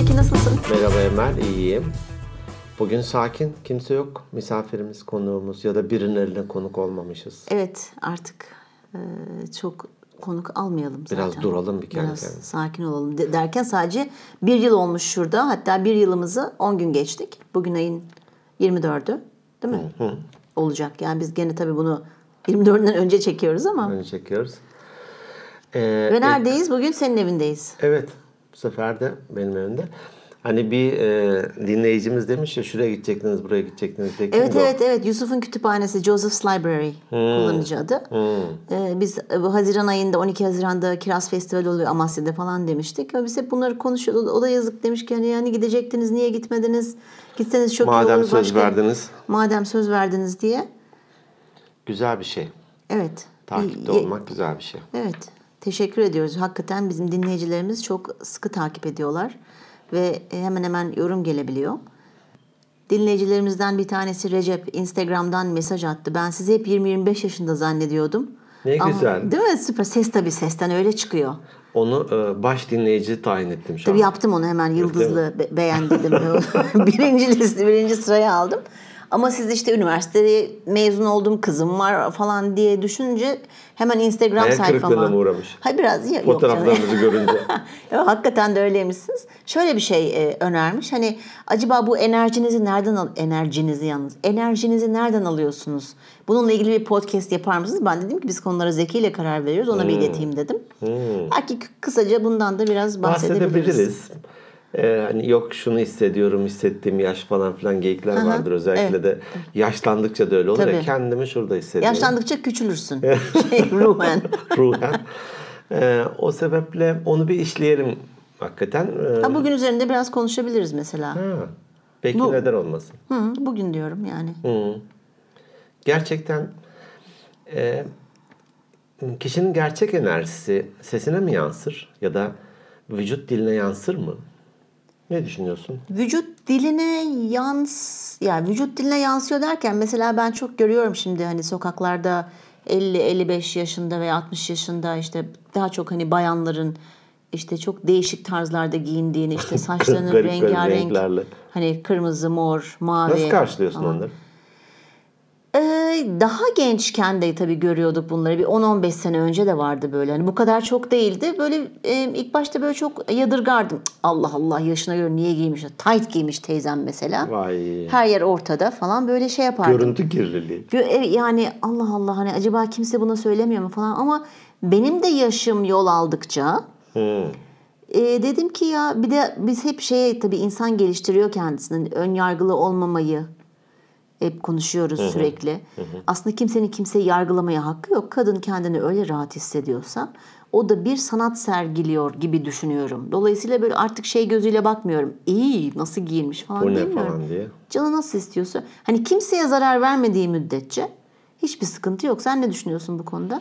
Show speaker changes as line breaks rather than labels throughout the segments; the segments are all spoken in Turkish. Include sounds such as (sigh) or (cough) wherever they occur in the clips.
Zeki nasılsın?
Merhaba Emel, iyiyim. Bugün sakin, kimse yok. Misafirimiz, konuğumuz ya da birinin eline konuk olmamışız.
Evet artık e, çok konuk almayalım zaten.
Biraz duralım bir kendi
Biraz
kendimize.
sakin olalım De- derken sadece bir yıl olmuş şurada. Hatta bir yılımızı 10 gün geçtik. Bugün ayın 24'ü değil mi? Olacak. Yani biz gene tabii bunu 24'ünden önce çekiyoruz ama.
Önce çekiyoruz. Ee,
Ve neredeyiz? Bugün senin evindeyiz.
Evet, bu sefer de benim evimde. Hani bir e, dinleyicimiz demiş ya şuraya gidecektiniz, buraya gidecektiniz.
Evet
o?
evet evet Yusuf'un kütüphanesi Joseph's Library kullanıcı adı. Ee, biz e, bu Haziran ayında 12 Haziran'da Kiraz Festivali oluyor Amasya'da falan demiştik. Ama biz hep bunları konuşuyorduk. O da yazık demiş ki hani yani gidecektiniz niye gitmediniz? Gitseniz çok iyi
Madem
olur.
söz
başka-
verdiniz,
Madem söz verdiniz diye.
güzel bir şey.
Evet.
Takipte
İyi-
olmak güzel bir şey.
Evet. Teşekkür ediyoruz. Hakikaten bizim dinleyicilerimiz çok sıkı takip ediyorlar. Ve hemen hemen yorum gelebiliyor. Dinleyicilerimizden bir tanesi Recep Instagram'dan mesaj attı. Ben sizi hep 20-25 yaşında zannediyordum.
Ne güzel.
Değil mi? Süper. Ses tabii sesten öyle çıkıyor.
Onu e, baş dinleyici tayin ettim şu an.
Tabii yaptım onu hemen yıldızlı be- beğen dedim. (laughs) birinci liste, birinci sıraya aldım. Ama siz işte üniversitede mezun olduğum kızım var falan diye düşününce hemen Instagram
Hayal
sayfama.
mı uğramış?
Hayır biraz ya-.
Fotoğraflarınızı görünce. (laughs)
Ya, hakikaten de öyleymişsiniz. Şöyle bir şey e, önermiş. Hani acaba bu enerjinizi nereden al enerjinizi yalnız enerjinizi nereden alıyorsunuz? Bununla ilgili bir podcast yapar mısınız? Ben dedim ki biz konulara Zeki ile karar veriyoruz. Ona bir ileteyim dedim. Belki k- kısaca bundan da biraz bahsedebiliriz.
Bahsedebiliriz. Ee, hani yok şunu hissediyorum, hissettiğim yaş falan filan geyikler vardır özellikle de yaşlandıkça da öyle olur ya
Tabii.
kendimi şurada hissediyorum.
Yaşlandıkça küçülürsün. (laughs) şey, ruhen. (laughs)
Ruhen. Ee, o sebeple onu bir işleyelim hakikaten. Ee,
Ha, bugün üzerinde biraz konuşabiliriz mesela.
ha, Belki
Bu-
neden olmasın.
Hı, bugün diyorum yani.
Gerçekten e, kişinin gerçek enerjisi sesine mi yansır ya da vücut diline yansır mı? Ne düşünüyorsun?
Vücut diline yans yani vücut diline yansıyor derken mesela ben çok görüyorum şimdi hani sokaklarda 50-55 yaşında veya 60 yaşında işte daha çok hani bayanların işte çok değişik tarzlarda giyindiğini işte (laughs) saçlarının rengarenk hani kırmızı, mor, mavi.
Nasıl karşılıyorsun onları?
Ee, daha gençken de tabii görüyorduk bunları. Bir 10-15 sene önce de vardı böyle. Hani bu kadar çok değildi. Böyle e, ilk başta böyle çok yadırgardım. Allah Allah yaşına göre niye giymiş? Tight giymiş teyzem mesela.
Vay.
Her yer ortada falan böyle şey yapardım.
Görüntü kirliliği.
E, Yani Allah Allah hani acaba kimse buna söylemiyor mu falan ama benim de yaşım yol aldıkça e, dedim ki ya bir de biz hep şeye tabii insan geliştiriyor kendisini ön yargılı olmamayı hep konuşuyoruz sürekli. Aslında kimsenin kimseyi yargılamaya hakkı yok. Kadın kendini öyle rahat hissediyorsa o da bir sanat sergiliyor gibi düşünüyorum. Dolayısıyla böyle artık şey gözüyle bakmıyorum. İyi nasıl giyinmiş falan
ne
demiyorum.
falan diye.
Canı nasıl istiyorsa. Hani kimseye zarar vermediği müddetçe hiçbir sıkıntı yok. Sen ne düşünüyorsun bu konuda?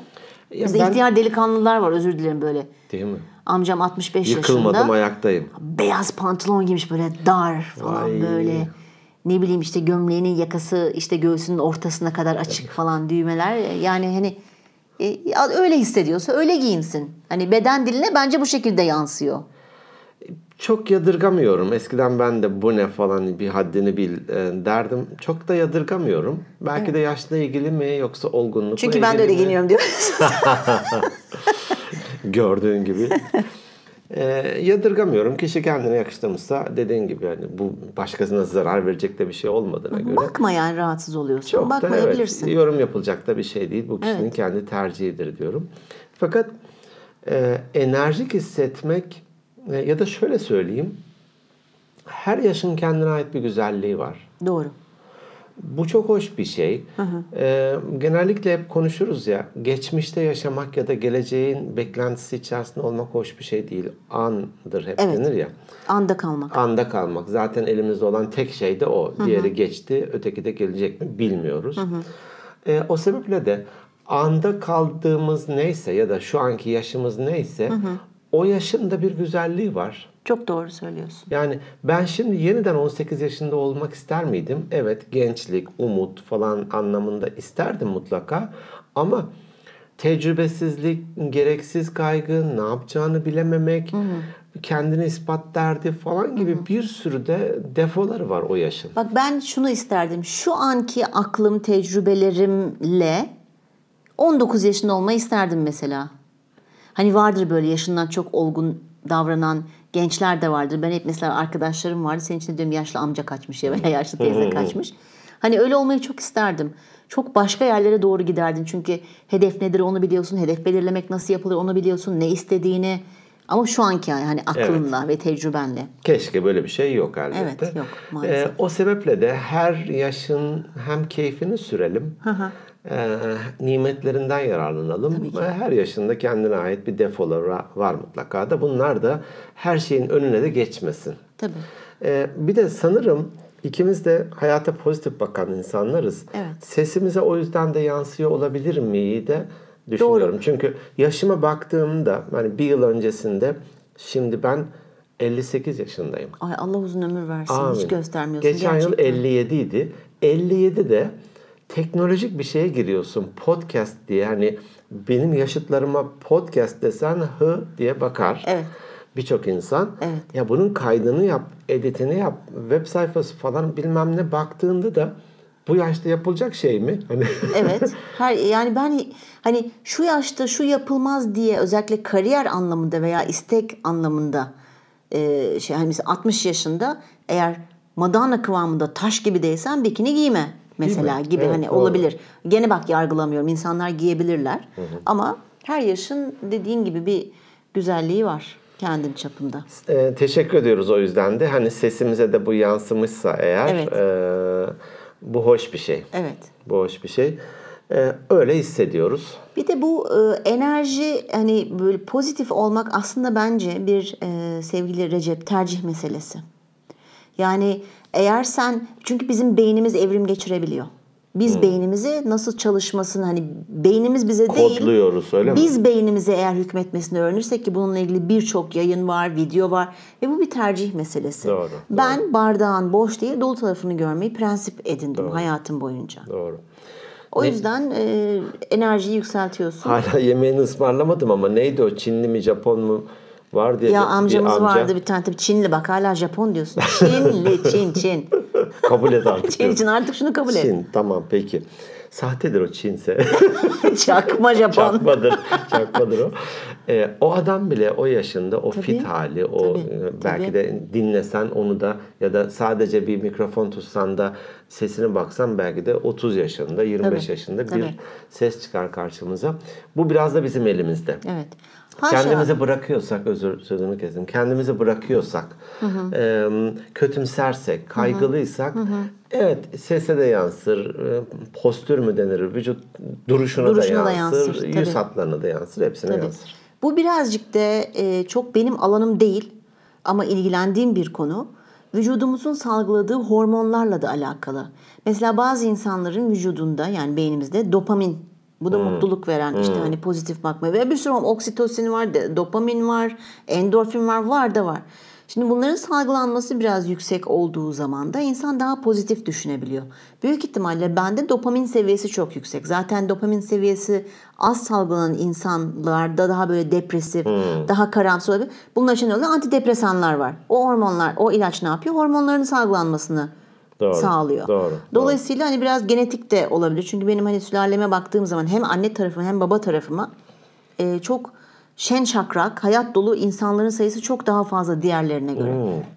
Ya
Bizde
ben-
ihtiyar delikanlılar var özür dilerim böyle.
Değil mi?
Amcam 65
Yıkılmadım
yaşında.
ayaktayım.
Beyaz pantolon giymiş böyle dar falan
Vay.
böyle. Ne bileyim işte gömleğinin yakası işte göğsünün ortasına kadar açık falan düğmeler. Yani hani e, öyle hissediyorsa öyle giyinsin. Hani beden diline bence bu şekilde yansıyor.
Çok yadırgamıyorum. Eskiden ben de bu ne falan bir haddini bil e, derdim. Çok da yadırgamıyorum. Belki de yaşla ilgili mi yoksa olgunlukla
Çünkü ben de öyle
mi?
giyiniyorum diyor. (laughs)
Gördüğün gibi. E, yadırgamıyorum. Kişi kendine yakıştırmışsa dediğin gibi yani bu başkasına zarar verecek de bir şey olmadığına göre.
Bakma yani rahatsız oluyorsun.
Çok da
Bakmayabilirsin.
evet, yorum yapılacak da bir şey değil. Bu kişinin
Evet.
kendi tercihidir diyorum. Fakat e, enerjik hissetmek e, ya da şöyle söyleyeyim. Her yaşın kendine ait bir güzelliği var.
Doğru.
Bu çok hoş bir şey. E, genellikle hep konuşuruz ya. Geçmişte yaşamak ya da geleceğin beklentisi içerisinde olmak hoş bir şey değil. Andır hep
Evet.
denir ya.
Anda kalmak.
Anda kalmak. Zaten elimizde olan tek şey de o. Diğeri geçti, öteki de gelecek mi bilmiyoruz. E, o sebeple de anda kaldığımız neyse ya da şu anki yaşımız neyse o yaşın da bir güzelliği var.
Çok doğru söylüyorsun.
Yani ben şimdi yeniden 18 yaşında olmak ister miydim? Evet gençlik, umut falan anlamında isterdim mutlaka. Ama tecrübesizlik, gereksiz kaygı, ne yapacağını bilememek, kendini ispat derdi falan gibi bir sürü de defoları var o yaşın.
Bak ben şunu isterdim. Şu anki aklım, tecrübelerimle 19 yaşında olmayı isterdim mesela. Hani vardır böyle yaşından çok olgun davranan gençler de vardır. Ben hep mesela arkadaşlarım vardı. Senin için diyorum yaşlı amca kaçmış ya veya yaşlı teyze (laughs) kaçmış. Hani öyle olmayı çok isterdim. Çok başka yerlere doğru giderdin. Çünkü hedef nedir onu biliyorsun. Hedef belirlemek nasıl yapılır onu biliyorsun. Ne istediğini. Ama şu anki yani aklınla ve tecrübenle.
Keşke böyle bir şey yok elbette.
Evet, yok, maalesef.
Ee, o sebeple de her yaşın hem keyfini sürelim, e, nimetlerinden yararlanalım. Her yaşında kendine ait bir defoları var mutlaka da. Bunlar da her şeyin önüne de geçmesin.
Tabii.
Ee, bir de sanırım ikimiz de hayata pozitif bakan insanlarız.
Evet.
Sesimize o yüzden de yansıyor olabilir miyi de düşünüyorum. Çünkü yaşıma baktığımda hani bir yıl öncesinde şimdi ben 58 yaşındayım.
Ay Allah uzun ömür versin.
Amin.
Hiç göstermiyorsun
Geçen
gerçekten.
yıl 57 idi. 57 de teknolojik bir şeye giriyorsun. Podcast diye hani benim yaşıtlarıma podcast desen hı diye bakar.
Evet.
Birçok insan.
Evet.
Ya bunun kaydını yap, editini yap, web sayfası falan bilmem ne baktığında da bu yaşta yapılacak şey mi? Hani (laughs)
Evet. Her yani ben hani şu yaşta şu yapılmaz diye özellikle kariyer anlamında veya istek anlamında e, şey hani mesela 60 yaşında eğer Madonna kıvamında taş gibi değilsen bikini giyme mesela
Değil mi?
gibi
Evet,
hani
doğru.
olabilir. Gene bak yargılamıyorum. insanlar giyebilirler. Ama her yaşın dediğin gibi bir güzelliği var kendin çapında.
Ee, teşekkür ediyoruz o yüzden de. Hani sesimize de bu yansımışsa eğer
Evet.
e, bu hoş bir şey.
Evet.
Bu hoş bir şey. Ee, öyle hissediyoruz.
Bir de bu e, enerji hani böyle pozitif olmak aslında bence bir e, sevgili Recep tercih meselesi. Yani eğer sen çünkü bizim beynimiz evrim geçirebiliyor. Biz beynimizi nasıl çalışmasını hani beynimiz bize değil
Kodluyoruz öyle mi?
biz beynimize eğer hükmetmesini öğrenirsek ki bununla ilgili birçok yayın var, video var ve bu bir tercih meselesi.
Doğru,
Ben bardağın boş değil dolu tarafını görmeyi prensip edindim hayatım boyunca.
Doğru.
O yüzden e, enerjiyi yükseltiyorsun.
Hala yemeğini ısmarlamadım ama neydi o Çinli mi Japon mu var diye
Ya
de bir
amcamız
amca
vardı bir tane tabii Çinli bak hala Japon diyorsun. Çinli, Çin, Çin. (laughs)
kabul et artık.
Çin için artık şunu kabul et.
Çin tamam peki. Sahtedir o Çinse. (laughs)
Çakma Japon.
Çakmadır. Çakmadır o. Ee, o adam bile o yaşında o
Tabii,
fit hali o
tabii,
e, belki
tabii.
de dinlesen onu da ya da sadece bir mikrofon tutsan da sesine baksan belki de 30 yaşında 25
Tabii,
yaşında bir
tabii.
ses çıkar karşımıza. Bu biraz da bizim elimizde.
Evet. Haşa.
Kendimizi bırakıyorsak, özür sözünü kestim. Kendimizi bırakıyorsak, e, kötümsersek, kaygılıysak, evet sese de yansır, postür mü denir, vücut duruşuna,
Duruşuna
da
da
yansır,
yansır,
yüz hatlarına da yansır, hepsine
Tabii.
yansır.
Bu birazcık da e, çok benim alanım değil ama ilgilendiğim bir konu. Vücudumuzun salgıladığı hormonlarla da alakalı. Mesela bazı insanların vücudunda yani beynimizde dopamin bu da
Hmm.
mutluluk veren işte hani pozitif bakma ve bir sürü oksitosin var, dopamin var, endorfin var, var da var. Şimdi bunların salgılanması biraz yüksek olduğu zaman da insan daha pozitif düşünebiliyor. Büyük ihtimalle bende dopamin seviyesi çok yüksek. Zaten dopamin seviyesi az salgılanan insanlarda daha böyle depresif, daha karamsar olabilir. Bunun için öyle antidepresanlar var. O hormonlar, o ilaç ne yapıyor? Hormonların salgılanmasını
Doğru,
sağlıyor.
doğru,
Dolayısıyla hani biraz genetik de olabilir. Çünkü benim hani sülaleme baktığım zaman hem anne tarafıma hem baba tarafıma e, çok şen şakrak, hayat dolu insanların sayısı çok daha fazla diğerlerine göre.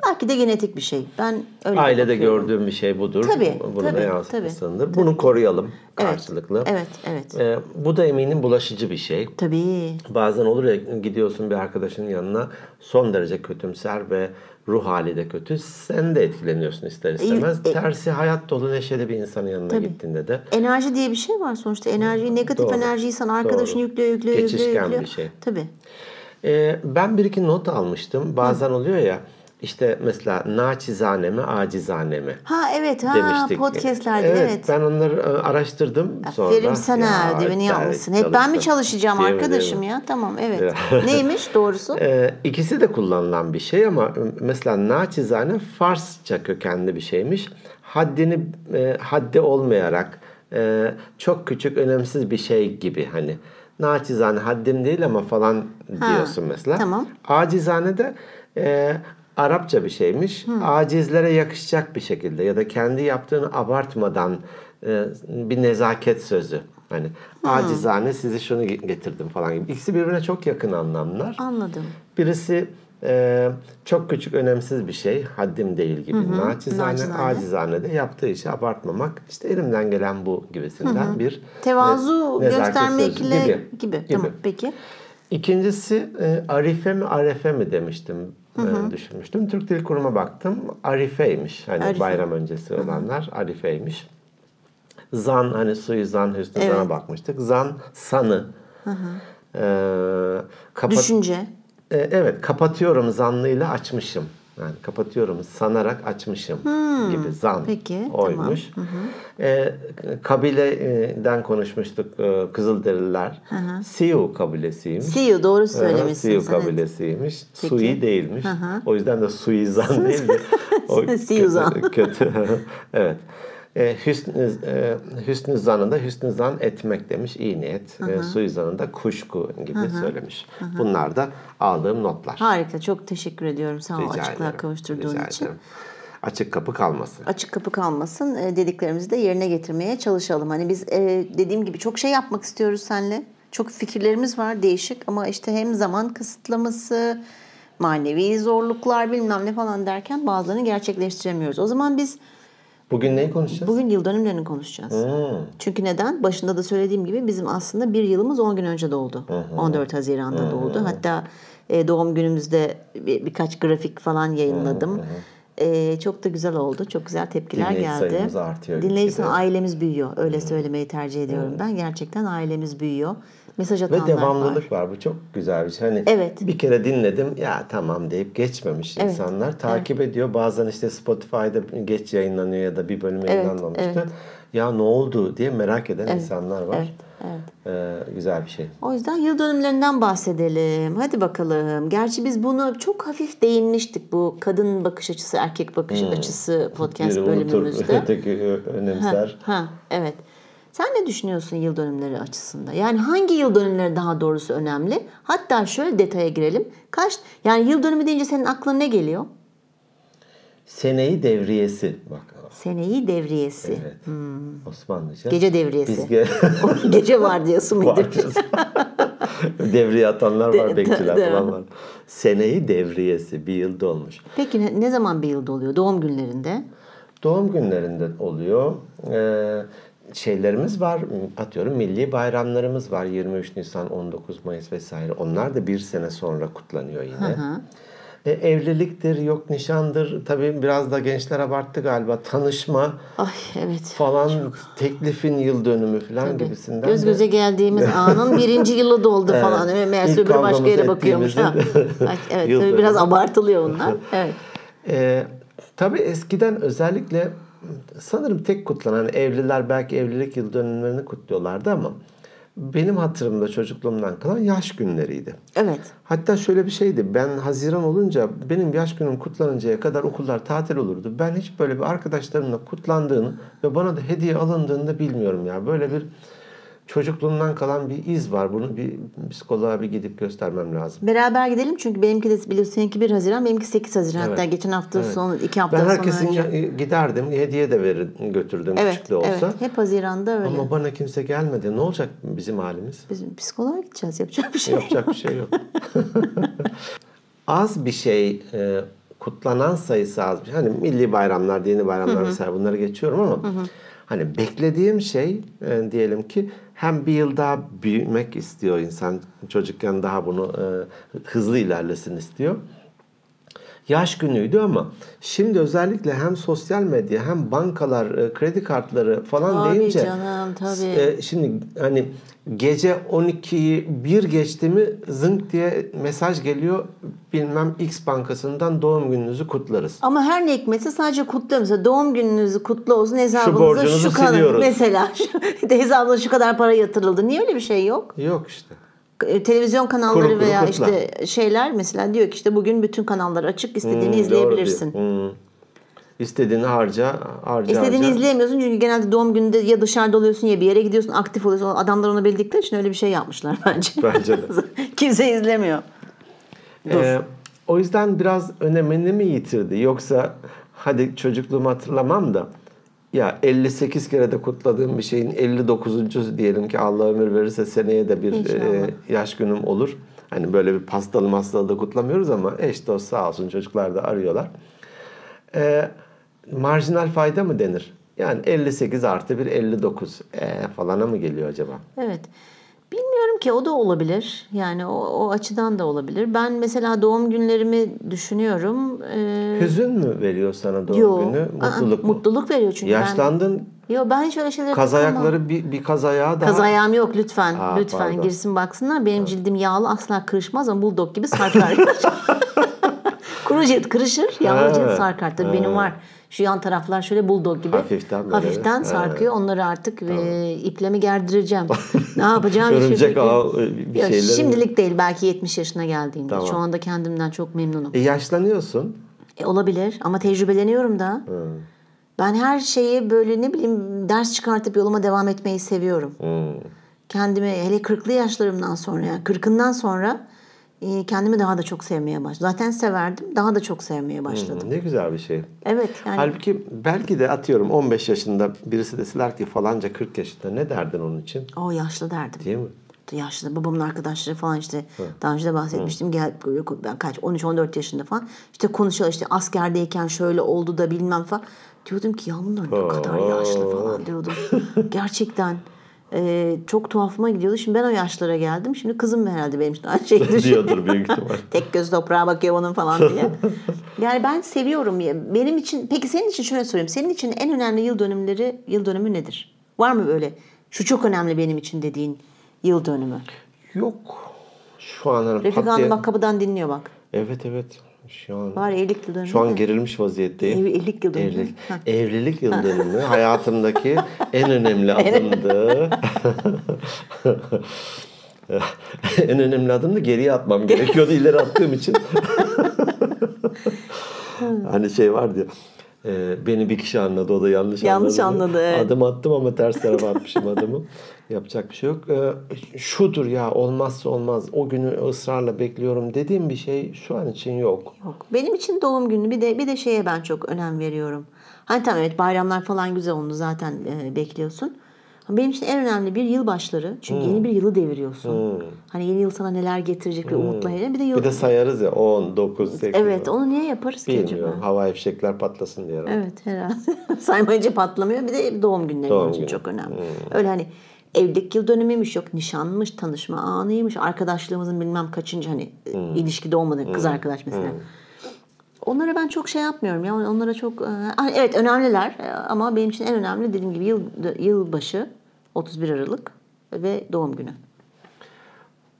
Belki de genetik bir şey. Ben öyle
Ailede gördüğüm bir şey budur.
Tabii,
Bunu
tabii,
da yansıtmışsındır.
tabii,
Bunu koruyalım
Evet,
karşılıklı.
Evet, evet.
E, bu da eminim bulaşıcı bir şey.
Tabii.
Bazen olur ya gidiyorsun bir arkadaşının yanına son derece kötümser ve ruh hali de kötü. Sen de etkileniyorsun ister istemez.
e-
Tersi hayat dolu neşeli bir insanın yanına gittiğinde de
Enerji diye bir şey var sonuçta. Enerjiyi, negatif
Doğru,
enerjiyi sana arkadaşın
doğru.
yüklüyor, yüklüyor, yüklüyor,
Geçişken
yüklüyor.
bir şey.
Tabii.
Ee, ben bir iki not almıştım. Bazen oluyor ya işte mesela naçizane mi acizane mi
Ha evet ha
demiştik.
podcastlerde evet.
Ben onları e, araştırdım sonra.
Aferin sana
Ya,
ödevini
evet,
yapmışsın. Hep ben mi çalışacağım
Değil
arkadaşım
mi?
ya? Tamam evet. (laughs) Neymiş doğrusu?
Ee, ikisi de kullanılan bir şey ama mesela naçizane Farsça kökenli bir şeymiş. Haddini e, haddi olmayarak e, çok küçük önemsiz bir şey gibi hani naçizane haddim değil ama falan diyorsun mesela.
tamam.
Acizane de e, Arapça bir şeymiş. Acizlere yakışacak bir şekilde ya da kendi yaptığını abartmadan e, bir nezaket sözü. Hani acizane sizi şunu getirdim falan gibi. İkisi birbirine çok yakın anlamlar.
Anladım.
Birisi e, çok küçük önemsiz bir şey. Haddim değil gibi. Naçizane,
Naçizane.
acizane de yaptığı işi abartmamak. İşte elimden gelen bu gibisinden bir
Tevazu
ne-
göstermekle
sözü
gibi.
gibi.
Tamam peki.
İkincisi e, arife mi arefe mi demiştim. E, düşünmüştüm. Türk Dil Kurumu'na baktım. Arifeymiş. Hani
Arife.
bayram öncesi olanlar arifeymiş. Zan hani suizan hüsnü
Evet.
zana bakmıştık. Zan sanı. E, kapat-
Düşünce.
e, evet kapatıyorum zanlıyla açmışım. Yani kapatıyorum sanarak açmışım gibi zan
Hmm. Peki,
oymuş. E, kabileden konuşmuştuk e, Kızılderililer. Siyu kabilesiymiş.
Siyu doğru
Aha,
söylemişsin.
Siyu kabilesiymiş.
Peki.
Sui değilmiş. O yüzden de suizan (laughs) değil mi? O
Siyuzan.
kötü- (laughs) Kötü. evet. E, hüsnü, e, hüsnü zanında hüsnü zan etmek demiş. iyi niyet. E, suizanında kuşku gibi söylemiş. Bunlar da aldığım notlar.
Harika. Çok teşekkür ediyorum. Sağ ol
Rica
açıklığa
ederim.
kavuşturduğun
Rica
için.
ederim. Açık kapı kalmasın.
Açık kapı kalmasın. E, dediklerimizi de yerine getirmeye çalışalım. Hani biz e, dediğim gibi çok şey yapmak istiyoruz seninle. Çok fikirlerimiz var değişik ama işte hem zaman kısıtlaması, manevi zorluklar bilmem ne falan derken bazılarını gerçekleştiremiyoruz. O zaman biz
Bugün neyi konuşacağız?
bugün yıl dönümlerini konuşacağız.
Hmm.
Çünkü neden? Başında da söylediğim gibi bizim aslında bir yılımız 10 gün önce doğdu. 14 Haziran'da doğdu. Hatta e, doğum günümüzde bir, birkaç grafik falan yayınladım. E, çok da güzel oldu. Çok güzel tepkiler
Dinleyici
geldi.
sayımız artıyor
Dinleyici ailemiz büyüyor. Öyle söylemeyi tercih ediyorum ben. Gerçekten ailemiz büyüyor. Mesaj atanlar
Ve
var.
devamlılık var. Bu çok güzel bir şey. Hani
Evet.
bir kere dinledim ya tamam deyip geçmemiş
Evet.
insanlar. Takip ediyor. Bazen işte Spotify'da geç yayınlanıyor ya da bir bölüm yayınlanmamıştı.
evet.
Ya ne oldu diye merak eden insanlar var.
Evet, evet.
Ee, güzel bir şey.
O yüzden yıl dönümlerinden bahsedelim. Hadi bakalım. Gerçi biz bunu çok hafif değinmiştik bu kadın bakış açısı, erkek bakış açısı podcast
Hmm. Biri unutur,
bölümümüzde. (laughs)
öteki önemser.
Ha, evet. Sen ne düşünüyorsun yıl dönümleri açısında? Yani hangi yıl dönümleri daha doğrusu önemli? Hatta şöyle detaya girelim. Kaç yani yıl dönümü deyince senin aklına ne geliyor?
Seneyi devriyesi. Bak.
Seneyi devriyesi.
Evet. Osmanlıca.
Gece devriyesi.
Biz ge- (laughs)
Gece vardiyası mıydı? (laughs)
Devriye atanlar var,
De-
bekçiler
de-
falan var. Seneyi devriyesi bir yılda olmuş.
Peki ne, ne zaman bir yılda oluyor? Doğum günlerinde.
Doğum günlerinde oluyor. Ee, şeylerimiz var. Atıyorum milli bayramlarımız var. 23 Nisan, 19 Mayıs vesaire. Onlar da bir sene sonra kutlanıyor yine. E, evliliktir, yok nişandır. Tabii biraz da gençler abarttı galiba. Tanışma
Ay evet.
falan, teklifin yıl dönümü falan gibisinden.
Göz
de-
göze geldiğimiz (laughs) anın birinci yılı doldu falan. Evet. Meğerse
İlk
öbürü başka yere bakıyormuş. Ha. (laughs) Ay, evet tabii biraz
dönümü.
abartılıyor bunlar. (laughs) Evet.
Ee, tabii eskiden özellikle sanırım tek kutlanan hani evliler belki evlilik yıl dönümlerini kutluyorlardı ama benim hatırımda çocukluğumdan kalan yaş günleriydi.
Evet.
Hatta şöyle bir şeydi. Ben Haziran olunca benim yaş günüm kutlanıncaya kadar okullar tatil olurdu. Ben hiç böyle bir arkadaşlarımla kutlandığını ve bana da hediye alındığını da bilmiyorum ya. Böyle bir çocukluğumdan kalan bir iz var. Bunu bir psikoloğa bir gidip göstermem lazım.
Beraber gidelim çünkü benimki de biliyorsun seninki 1 Haziran, benimki 8 Haziran. Hatta geçen hafta son, iki hafta
Ben
sonra
herkesin
önce.
giderdim, hediye de verir, götürdüm
Evet,
küçük de olsa.
evet. Hep Haziran'da öyle.
Ama bana kimse gelmedi. Ne olacak bizim halimiz?
Bizim psikoloğa gideceğiz. Yapacak bir şey yok.
Yapacak bir şey yok. (laughs) az bir şey e, kutlanan sayısı az bir şey. Hani milli bayramlar, dini bayramlar vesaire bunları geçiyorum ama hani beklediğim şey e, diyelim ki hem bir yıl daha büyümek istiyor insan. Çocukken daha bunu e, hızlı ilerlesin istiyor. Yaş günüydü ama şimdi özellikle hem sosyal medya hem bankalar, e, kredi kartları falan
Tabii
deyince
canım, tabii.
e, şimdi hani gece 12'yi bir geçti mi zınk diye mesaj geliyor bilmem X bankasından doğum gününüzü kutlarız.
Ama her ne hikmetse sadece kutluyor. Mesela doğum gününüzü kutlu olsun hesabınıza
borcunuzu
şu, kadar. Mesela şu, (laughs) hesabınıza şu kadar para yatırıldı. Niye öyle bir şey yok?
Yok işte.
E, televizyon kanalları
Kuru kuru
veya
kutla.
işte şeyler mesela diyor ki işte bugün bütün kanallar açık istediğini
Hmm,
izleyebilirsin.
Hmm. İstediğini harca, harca
İstediğini
harca.
izleyemiyorsun çünkü genelde doğum gününde ya dışarıda oluyorsun ya bir yere gidiyorsun aktif oluyorsun. Adamlar onu bildikleri için öyle bir şey yapmışlar (laughs) bence.
Bence de. (laughs)
Kimse izlemiyor.
Ee, o yüzden biraz önemini mi yitirdi? Yoksa hadi çocukluğumu hatırlamam da ya 58 kere de kutladığım bir şeyin 59. diyelim ki Allah ömür verirse seneye de bir
İnşallah.
e, yaş günüm olur. Hani böyle bir pastalı mastalı da kutlamıyoruz ama eş dost sağ olsun çocuklar da arıyorlar. Ee, marjinal fayda mı denir? Yani 58 artı bir 59 ee, falana mı geliyor acaba?
Evet. Bilmiyorum ki o da olabilir. Yani o, o açıdan da olabilir. Ben mesela doğum günlerimi düşünüyorum. Ee,
Hüzün mü veriyor sana doğum
yo,
günü?
aa,
Mutluluk mu?
Mutluluk veriyor çünkü
Yaşlandın,
ben. Yo ben hiç öyle şeylere
kaz ayakları bir, bir kaz ayağı daha.
Kaz ayağım yok lütfen.
Aa,
lütfen
pardon.
girsin baksınlar. Benim cildim yağlı asla kırışmaz ama bulldog gibi sarkar. (laughs) Kuru cilt kırışır, yağlı cilt
Ha,
sarkar. Tabii benim var. Şu yan taraflar şöyle bulldog gibi.
Hafiften böyle.
Hafiften
Ha.
sarkıyor. Onları artık e, iplemi gerdireceğim. (laughs) ne yapacağım
Örümcek ağı bir
Yok,
şeyleri.
Şimdilik değil. Belki 70 yaşına geldiğimde.
Tamam.
Şu anda kendimden çok memnunum.
E, yaşlanıyorsun.
E, olabilir ama tecrübeleniyorum da. Ben her şeyi böyle ne bileyim ders çıkartıp yoluma devam etmeyi seviyorum.
Hmm.
Kendimi hele 40'lı yaşlarımdan sonra yani 40'ından sonra kendimi daha da çok sevmeye başladım. Zaten severdim. Daha da çok sevmeye başladım.
Ne güzel bir şey.
Evet yani
Halbuki belki de atıyorum 15 yaşında birisi deseler ki falanca 40 yaşında ne derdin onun için?
o yaşlı derdim.
Değil mi?
yaşlı babamın arkadaşları falan işte daha önce de bahsetmiştim gel ben kaç 13 14 yaşında falan işte konuşuyor işte askerdeyken şöyle oldu da bilmem falan diyordum ki ya bunlar ne kadar yaşlı falan diyordum (laughs) gerçekten e, çok tuhafıma gidiyordu şimdi ben o yaşlara geldim şimdi kızım herhalde benim için aynı şeyi düşünüyor
Diyordur büyük ihtimal. (laughs)
tek göz toprağa bakıyor onun falan diye yani ben seviyorum benim için peki senin için şöyle sorayım senin için en önemli yıl dönümleri yıl dönümü nedir var mı böyle şu çok önemli benim için dediğin yıl dönümü
Yok. Şu an hani
Refik Hanım bak kapıdan dinliyor bak.
Evet evet. Şu an
Var evlilik yıl dönümü.
şu an gerilmiş vaziyetteyim.
Ev- evlilik yıl dönümü.
Evlilik, evlilik yıl dönümü (laughs) hayatımdaki en önemli adımdı. (laughs) en önemli adımdı geriye atmam gerekiyordu ileri attığım için. (laughs) hani şey vardı ya. e, beni bir kişi anladı o da yanlış,
Yanlış
anladı.
anladı, evet.
Adım attım ama ters tarafa atmışım adımı. Yapacak bir şey yok. E, şudur ya olmazsa olmaz. O günü ısrarla bekliyorum dediğim bir şey şu an için yok.
Yok. Benim için doğum günü bir de bir de şeye ben çok önem veriyorum. Hani tamam evet bayramlar falan güzel onu zaten e, bekliyorsun. Benim için en önemli bir yılbaşları. Çünkü yeni bir yılı deviriyorsun. Hani yeni yıl sana neler getirecek bir umutla hele. Bir de yıl
Bir de sayarız ya 10, 9, 8.
Evet onu niye yaparız ki acaba?
Bilmiyorum. Hava fişekler patlasın diye. herhalde.
Evet herhalde. (laughs) Saymayınca patlamıyor. Bir de doğum günleri
Doğum
için
günü.
çok önemli. Öyle hani evlilik yıl dönümüymüş yok nişanmış tanışma anıymış arkadaşlığımızın bilmem kaçıncı hani ilişkide olmadığı kız arkadaş mesela. Onlara ben çok şey yapmıyorum ya onlara çok e, ah, evet önemliler e, ama benim için en önemli dediğim gibi yıl yılbaşı 31 Aralık ve doğum günü.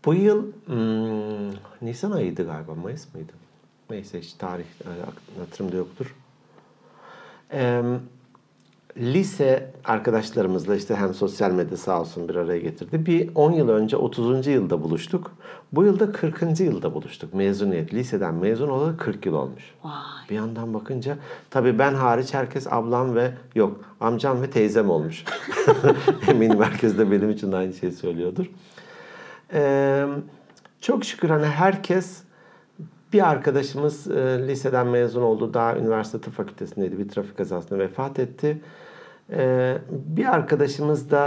Bu yıl hmm, Nisan ayıydı galiba. Mayıs mıydı? Neyse hiç tarih e, hatırımda yoktur. Ee, lise arkadaşlarımızla işte hem sosyal medya sağ olsun bir araya getirdi. Bir 10 yıl önce 30. yılda buluştuk. Bu yılda 40. yılda buluştuk. Mezuniyet. Liseden mezun olalı 40 yıl olmuş.
Vay.
Bir yandan bakınca tabii ben hariç herkes ablam ve yok amcam ve teyzem olmuş. (laughs) Eminim herkes de benim için aynı şeyi söylüyordur. Ee, çok şükür hani herkes bir arkadaşımız e, liseden mezun oldu. Daha üniversite tıp fakültesindeydi. Bir trafik kazasında vefat etti. Ee, bir arkadaşımız da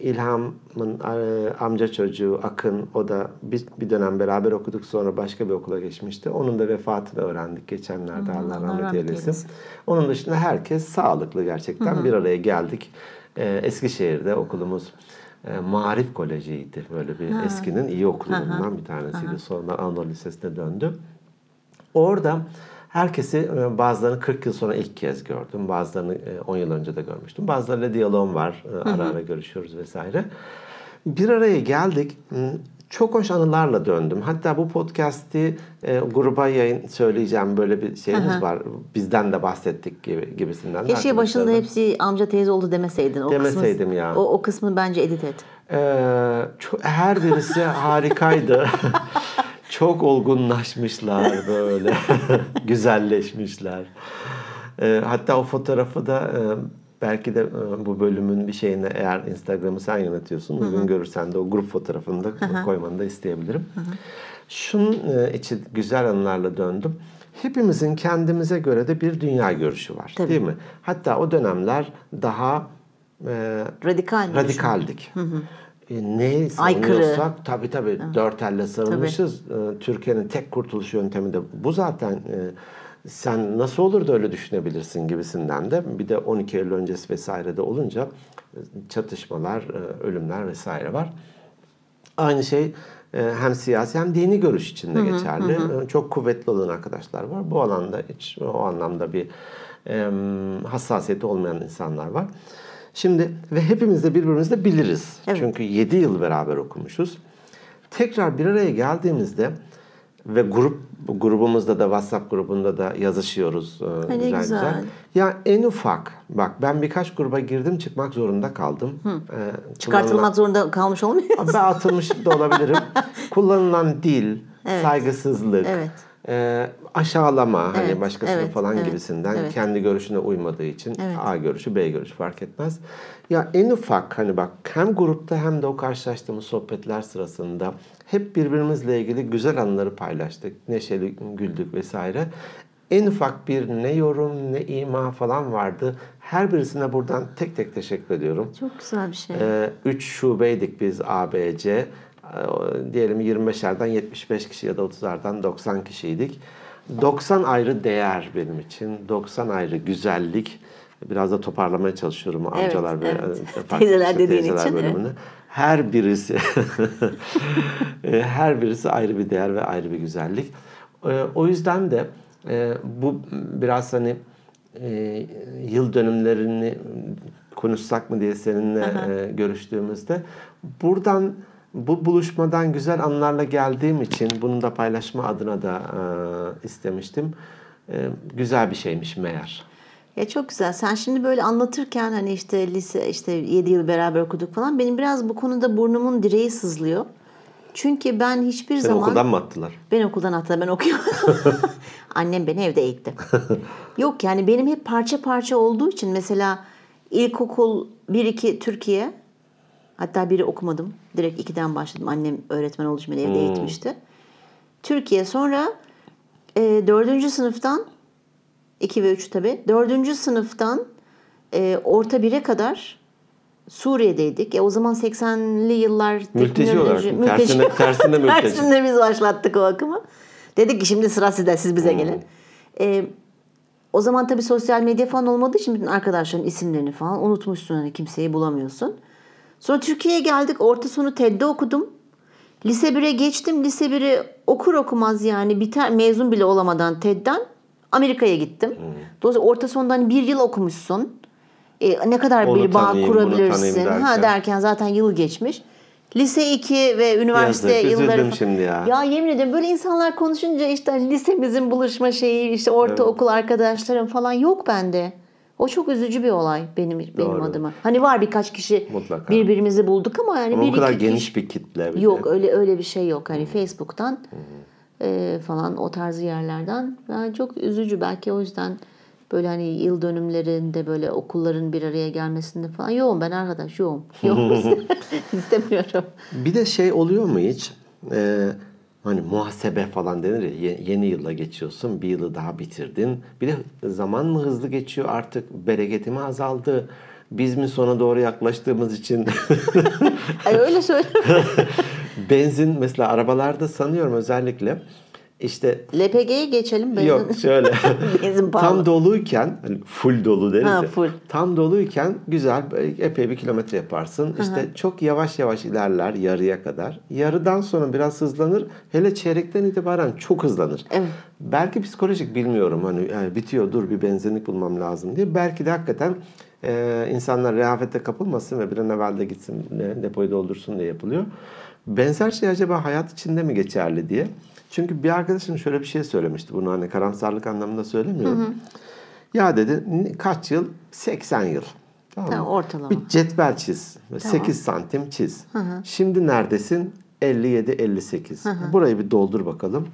e, İlham'ın e, amca çocuğu Akın. O da bir, bir dönem beraber okuduk. Sonra başka bir okula geçmişti. Onun da vefatını öğrendik geçenlerde. Allah,
Allah
rahmet eylesin. Onun dışında herkes sağlıklı gerçekten. Bir araya geldik. Ee, Eskişehir'de okulumuz e, Marif Koleji'ydi. Böyle bir eskinin iyi okullarından bir tanesiydi. Sonra Anadolu Lisesi'ne döndü. Orada herkesi e, bazılarını 40 yıl sonra ilk kez gördüm. Bazılarını e, 10 yıl önce de görmüştüm. Bazılarıyla diyalogum var. E, Ara ara görüşüyoruz vesaire. Bir araya geldik. Çok hoş anılarla döndüm. Hatta bu podcast'i e, gruba yayın söyleyeceğim böyle bir şeyimiz var. Bizden de bahsettik gibi, gibisinden. de
Keşke başında hepsi amca teyze oldu demeseydin. O
Demeseydim
kısmı,
ya.
O, o kısmı bence edit et.
Ee, çok, her birisi harikaydı. (laughs) çok olgunlaşmışlar böyle. (laughs) Güzelleşmişler. E, hatta o fotoğrafı da e, belki de e, bu bölümün bir şeyine eğer Instagram'ı sen yönetiyorsun uygun görürsen de o grup fotoğrafını da koymanı da isteyebilirim. Şunun e, için güzel anılarla döndüm. Hepimizin kendimize göre de bir dünya görüşü var.
Tabii.
Değil mi? Hatta o dönemler daha e,
Radikal
radikaldik. E, neyi
Aykırı.
savunuyorsak tabii tabii dört elle sarılmışız. E, Türkiye'nin tek kurtuluş yöntemi de bu zaten. Sen nasıl olur da öyle düşünebilirsin gibisinden de bir de 12 Eylül öncesi vesaire de olunca çatışmalar, e, ölümler vesaire var. Aynı şey e, hem siyasi hem dini görüş içinde geçerli. E, Çok kuvvetli olan arkadaşlar var. Bu alanda hiç o anlamda bir e, hassasiyeti olmayan insanlar var. Şimdi ve hepimiz de birbirimizi de biliriz.
Evet.
Çünkü 7 yıl beraber okumuşuz. Tekrar bir araya geldiğimizde ve grup bu grubumuzda da WhatsApp grubunda da yazışıyoruz e, güzel,
güzel.
güzel. Ya en ufak bak ben birkaç gruba girdim çıkmak zorunda kaldım. E, kullanılan-
Çıkartılmak zorunda kalmış olmuyor.
ben atılmış da olabilirim. (laughs) Kullanılan dil, saygısızlık,
Evet.
E, aşağılama
Evet,
hani başkasını
evet,
falan
evet,
gibisinden
evet.
kendi görüşüne uymadığı için
Evet.
A görüşü B görüşü fark etmez. Ya en ufak hani bak hem grupta hem de o karşılaştığımız sohbetler sırasında hep birbirimizle ilgili güzel anıları paylaştık. Neşeli güldük vesaire. En ufak bir ne yorum ne ima falan vardı. Her birisine buradan tek tek teşekkür ediyorum.
Çok güzel bir şey.
Ee, üç şubeydik biz ABC. Ee, Diyelim 25'lerden 75 kişi ya da 30'lardan 90 kişiydik. 90 ayrı değer benim için. 90 ayrı güzellik. Biraz da toparlamaya çalışıyorum
Evet,
amcalar ve
evet.
e, (laughs)
Teyzeler dediğin
teyzeler
için,
bölümünü. Her birisi (laughs) e, her birisi ayrı bir değer ve ayrı bir güzellik. E, O yüzden de bu biraz hani yıl dönümlerini konuşsak mı diye seninle e, görüştüğümüzde buradan bu buluşmadan güzel anlarla geldiğim için bunu da paylaşma adına da e, istemiştim. E, güzel bir şeymiş meğer.
Ya çok güzel. Sen şimdi böyle anlatırken hani işte lise işte 7 yıl beraber okuduk falan benim biraz bu konuda burnumun direği sızlıyor. Çünkü ben hiçbir
Seni
zaman
okuldan mı attılar?
ben okuldan hatta ben okuyorum. (laughs) Annem beni evde eğitti. (laughs) Yok yani benim hep parça parça olduğu için mesela ilkokul 1-2 Türkiye hatta biri okumadım. Direkt 2'den başladım. Annem öğretmen olduğu için beni evde eğitmişti. Türkiye sonra e, 4. sınıftan 2 ve 3 tabi. 4. sınıftan e, orta 1'e kadar Suriye'deydik. E, o zaman 80'li yıllar
Mülteci olarak.
teknoloji-
Tersine, (laughs) tersine mülteci.
Tersinde biz başlattık o akımı. Dedik ki şimdi sıra sizde, siz bize gelin. Ee, o zaman tabii sosyal medya falan olmadığı için bütün arkadaşların isimlerini falan unutmuşsun. Hani kimseyi bulamıyorsun. Sonra Türkiye'ye geldik. Orta sonu TED'de okudum. Lise 1'e geçtim. Lise 1'i okur okumaz yani biter mezun bile olamadan TED'den Amerika'ya gittim. Dolayısıyla orta sondan bir yıl okumuşsun. E, ne kadar
Onu
bir bağ
tanıyayım,
kurabilirsin.
tanıyayım
Ha
derken.
derken zaten yıl geçmiş. Lise 2 ve üniversite
Yazık,
yılları
şimdi ya.
Ya yemin ederim böyle insanlar konuşunca işte hani lisemizin buluşma şeyi, işte ortaokul arkadaşlarım falan yok bende. O çok üzücü bir olay benim benim
Doğru.
adıma. Hani var birkaç kişi
Mutlaka.
birbirimizi bulduk ama yani
Ama
bir
o kadar
iki
geniş
kişi
bir kitle. bir de.
yok öyle öyle bir şey yok. Hani Facebook'tan e, falan o tarz yerlerden. Yani çok üzücü belki o yüzden böyle hani yıl dönümlerinde böyle okulların bir araya gelmesinde falan yoğum ben arkadaş yoğum. Yoğum (laughs) (laughs) istemiyorum.
Bir de şey oluyor mu hiç? Ee, hani muhasebe falan denir ya ye- yeni yıla geçiyorsun bir yılı daha bitirdin. Bir de zaman mı hızlı geçiyor artık bereketi mi azaldı? Biz mi sona doğru yaklaştığımız için (laughs)
Ay öyle söyle. (laughs)
benzin mesela arabalarda sanıyorum özellikle işte
LPG'ye geçelim. Benzin.
Yok şöyle. (laughs)
Benzin pahalı.
tam doluyken hani full dolu deriz
Ha,
ya.
full.
Tam doluyken güzel epey bir kilometre yaparsın. İşte çok yavaş yavaş ilerler yarıya kadar. Yarıdan sonra biraz hızlanır. Hele çeyrekten itibaren çok hızlanır.
Evet.
Belki psikolojik bilmiyorum hani yani bitiyor dur bir benzinlik bulmam lazım diye. Belki de hakikaten e, insanlar rehavete kapılmasın ve bir an evvel de gitsin depoyu doldursun diye yapılıyor. Benzer şey acaba hayat içinde mi geçerli diye. Çünkü bir arkadaşım şöyle bir şey söylemişti. Bunu hani karamsarlık anlamında söylemiyorum. Ya dedi kaç yıl? 80 yıl. Tamam?
Tamam, ortalama.
Bir cetvel çiz. 8 santim çiz. Şimdi neredesin? 57 58. Burayı bir doldur bakalım.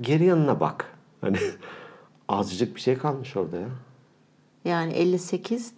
Geri yanına bak. Hani (laughs) azıcık bir şey kalmış orada ya.
Yani 58,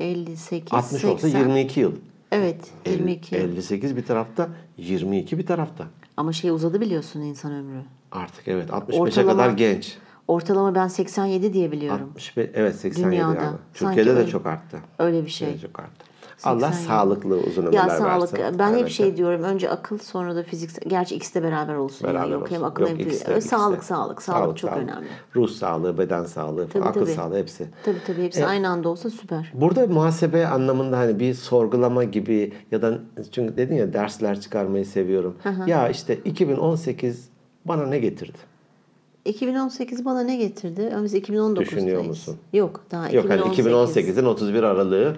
58,
60
80.
olsa 22 yıl.
Evet, 22.
58 bir tarafta, 22 bir tarafta.
Ama şey uzadı biliyorsun insan ömrü.
Artık evet 65'e
Ortalama-
kadar genç.
Ortalama ben 87 diye biliyorum.
65, evet 87
Dünyada. Sanki
Türkiye'de de
öyle.
çok arttı.
Öyle bir şey.
Çok arttı. Allah
87.
sağlıklı uzun ömürler
Ya
versin.
sağlık. Ben hep
Evet.
şey diyorum. Önce akıl sonra da fiziksel. Gerçi ikisi de beraber olsun.
Beraber
yani. Yok
olsun.
hem akıl
Yok,
hem
ikisi de,
Öyle
ikisi
Sağlık, sağlık, sağlık, çok önemli.
Ruh sağlığı, beden sağlığı,
Tabii,
akıl
tabii.
sağlığı hepsi.
Tabii tabii hepsi
E,
aynı anda olsa süper.
Burada muhasebe anlamında hani bir sorgulama gibi ya da çünkü dedin ya dersler çıkarmayı seviyorum. Ya işte 2018 bana ne getirdi?
2018 bana ne getirdi? Biz 2019'dayız.
Düşünüyor musun?
Yok daha
Yok hani
2018.
2018'in 31 Aralığı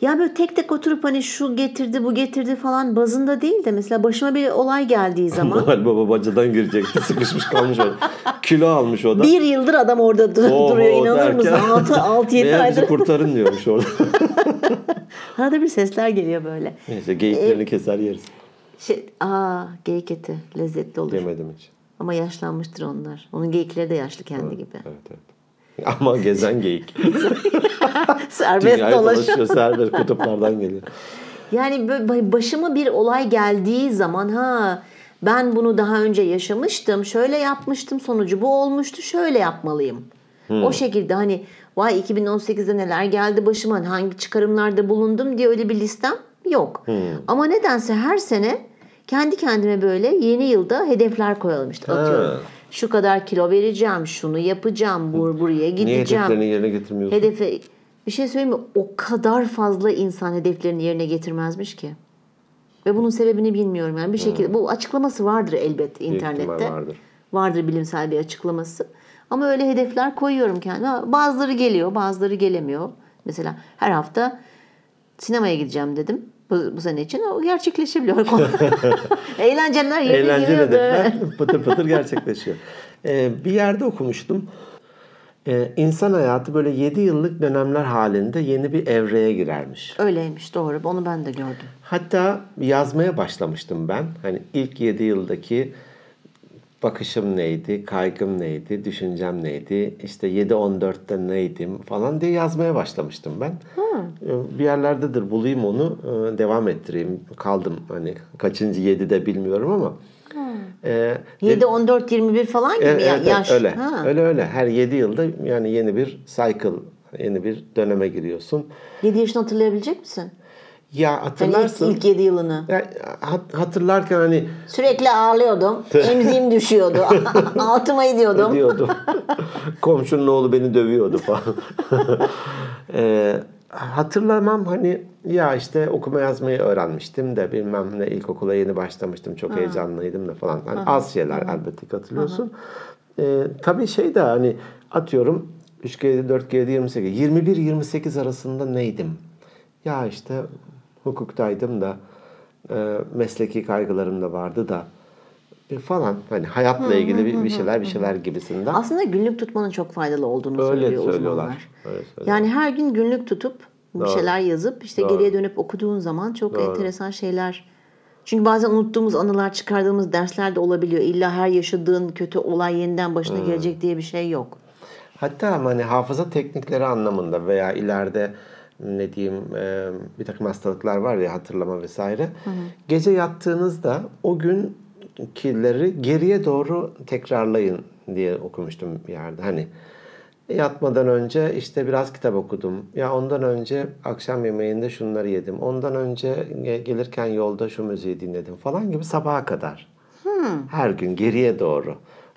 Ya böyle tek tek oturup hani şu getirdi bu getirdi falan bazında değil de mesela başıma bir olay geldiği (laughs) zaman
Noel Baba bacadan girecekti. Sıkışmış kalmış orada. Kilo almış o da.
bir yıldır adam orada dur-
Oho
duruyor inanır
derken-
mısın? 6 6 7
Meğer bizi
aydır.
kurtarın diyormuş orada. (laughs)
Arada bir sesler geliyor böyle.
Neyse geyiklerini keser yeriz.
Şey, aa geyik eti lezzetli olur.
Yemedim hiç.
Ama yaşlanmıştır onlar. Onun geyikleri de yaşlı kendi gibi.
Evet evet. (laughs) Ama gezen geyik. (laughs)
Serbest
Dünyayı
dolaşıyor. (laughs)
serbest kutuplardan geliyor.
Yani başıma bir olay geldiği zaman ha ben bunu daha önce yaşamıştım. Şöyle yapmıştım. Sonucu bu olmuştu. Şöyle yapmalıyım. O şekilde hani vay 2018'de neler geldi başıma hani hangi çıkarımlarda bulundum diye öyle bir listem yok. Ama nedense her sene kendi kendime böyle yeni yılda hedefler koyalım işte atıyorum.
Ha.
Şu kadar kilo vereceğim, şunu yapacağım, bur buraya
Niye
gideceğim.
hedeflerini yerine getirmiyorsun?
Hedefe bir şey söyleyeyim mi? O kadar fazla insan hedeflerini yerine getirmezmiş ki. Ve bunun sebebini bilmiyorum yani bir şekilde bu açıklaması vardır elbet internette.
vardır.
Vardır bilimsel bir açıklaması. Ama öyle hedefler koyuyorum kendime. Bazıları geliyor, bazıları gelemiyor. Mesela her hafta sinemaya gideceğim dedim. Bu, bu sene için o gerçekleşebiliyor. (laughs) Eğlenceler yerine
Eğlenceli
giriyordu.
hedefler (laughs) pıtır pıtır gerçekleşiyor. Ee, bir yerde okumuştum. Ee, insan hayatı böyle 7 yıllık dönemler halinde yeni bir evreye girermiş.
Öyleymiş doğru. Onu ben de gördüm.
Hatta yazmaya başlamıştım ben. Hani ilk 7 yıldaki bakışım neydi, kaygım neydi, düşüncem neydi, işte 7-14'te neydim falan diye yazmaya başlamıştım ben. Ee, Bir yerlerdedir bulayım onu, e, devam ettireyim. Kaldım hani kaçıncı 7'de bilmiyorum ama. Ee,
7, 14, 21 falan gibi
Evet,
ya-
evet,
yaş.
öyle.
Ha.
Öyle öyle. Her 7 yılda yani yeni bir cycle, yeni bir döneme giriyorsun.
7 yaşını hatırlayabilecek misin?
Ya
Yani ilk,
hatırlarsın.
ilk 7 yılını.
Ya, hat- hatırlarken hani
Sürekli ağlıyordum. (laughs) Emziğim düşüyordu. (laughs) Altıma ediyordum.
diyordum. (laughs) Komşunun oğlu beni dövüyordu falan. Ee, hatırlamam hani ya işte okuma yazmayı öğrenmiştim de bilmem ne ilkokula yeni başlamıştım çok heyecanlıydım da falan. Hani az şeyler elbette ki hatırlıyorsun. Ee, tabii şey de hani atıyorum 3 kere 7 4 kere 7 28 21 28 arasında neydim? Ya işte hukuktaydım da e, mesleki kaygılarım da vardı da e, falan hani hayatla ilgili bir, bir şeyler bir şeyler gibisinden.
Aslında günlük tutmanın çok faydalı olduğunu
Öyle
söylüyor
söylüyorlar.
uzmanlar.
Öyle söylüyorlar.
Yani her gün günlük tutup bir
Doğru.
şeyler yazıp işte
Doğru.
geriye dönüp okuduğun zaman çok
Doğru.
enteresan şeyler. Çünkü bazen unuttuğumuz anılar, çıkardığımız dersler de olabiliyor. İlla her yaşadığın kötü olay yeniden başına gelecek diye bir şey yok.
Hatta hani hafıza teknikleri anlamında veya ileride ne diyeyim e, bir takım hastalıklar var ya hatırlama vesaire. Gece yattığınızda o günkileri geriye doğru tekrarlayın diye okumuştum bir yerde. Hani yatmadan önce işte biraz kitap okudum. Ya ondan önce akşam yemeğinde şunları yedim. Ondan önce ge- gelirken yolda şu müziği dinledim falan gibi sabaha kadar. Her gün geriye doğru.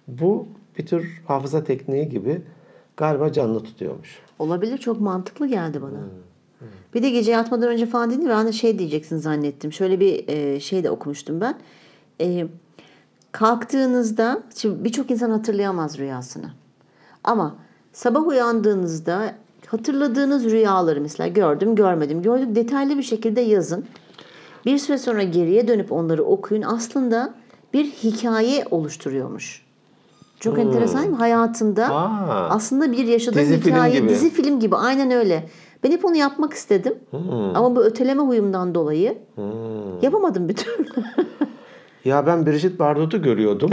Bu bir tür hafıza tekniği gibi galiba canlı tutuyormuş.
Olabilir çok mantıklı geldi bana. Bir de gece yatmadan önce falan değil mi? Ben de şey diyeceksin zannettim. Şöyle bir e, şey de okumuştum ben. E, kalktığınızda, şimdi birçok insan hatırlayamaz rüyasını. Ama sabah uyandığınızda hatırladığınız rüyaları mesela gördüm, görmedim, gördük detaylı bir şekilde yazın. Bir süre sonra geriye dönüp onları okuyun. Aslında bir hikaye oluştururuyormuş. Çok enteresan değil mi? Hayatında
Aa.
aslında bir yaşadığın
Dizi film
hikaye,
gibi.
dizi film gibi. Aynen öyle. Ben hep onu yapmak istedim. Ama bu öteleme huyumdan dolayı yapamadım bir türlü. (laughs)
Ya ben Brigitte Bardot'u görüyordum.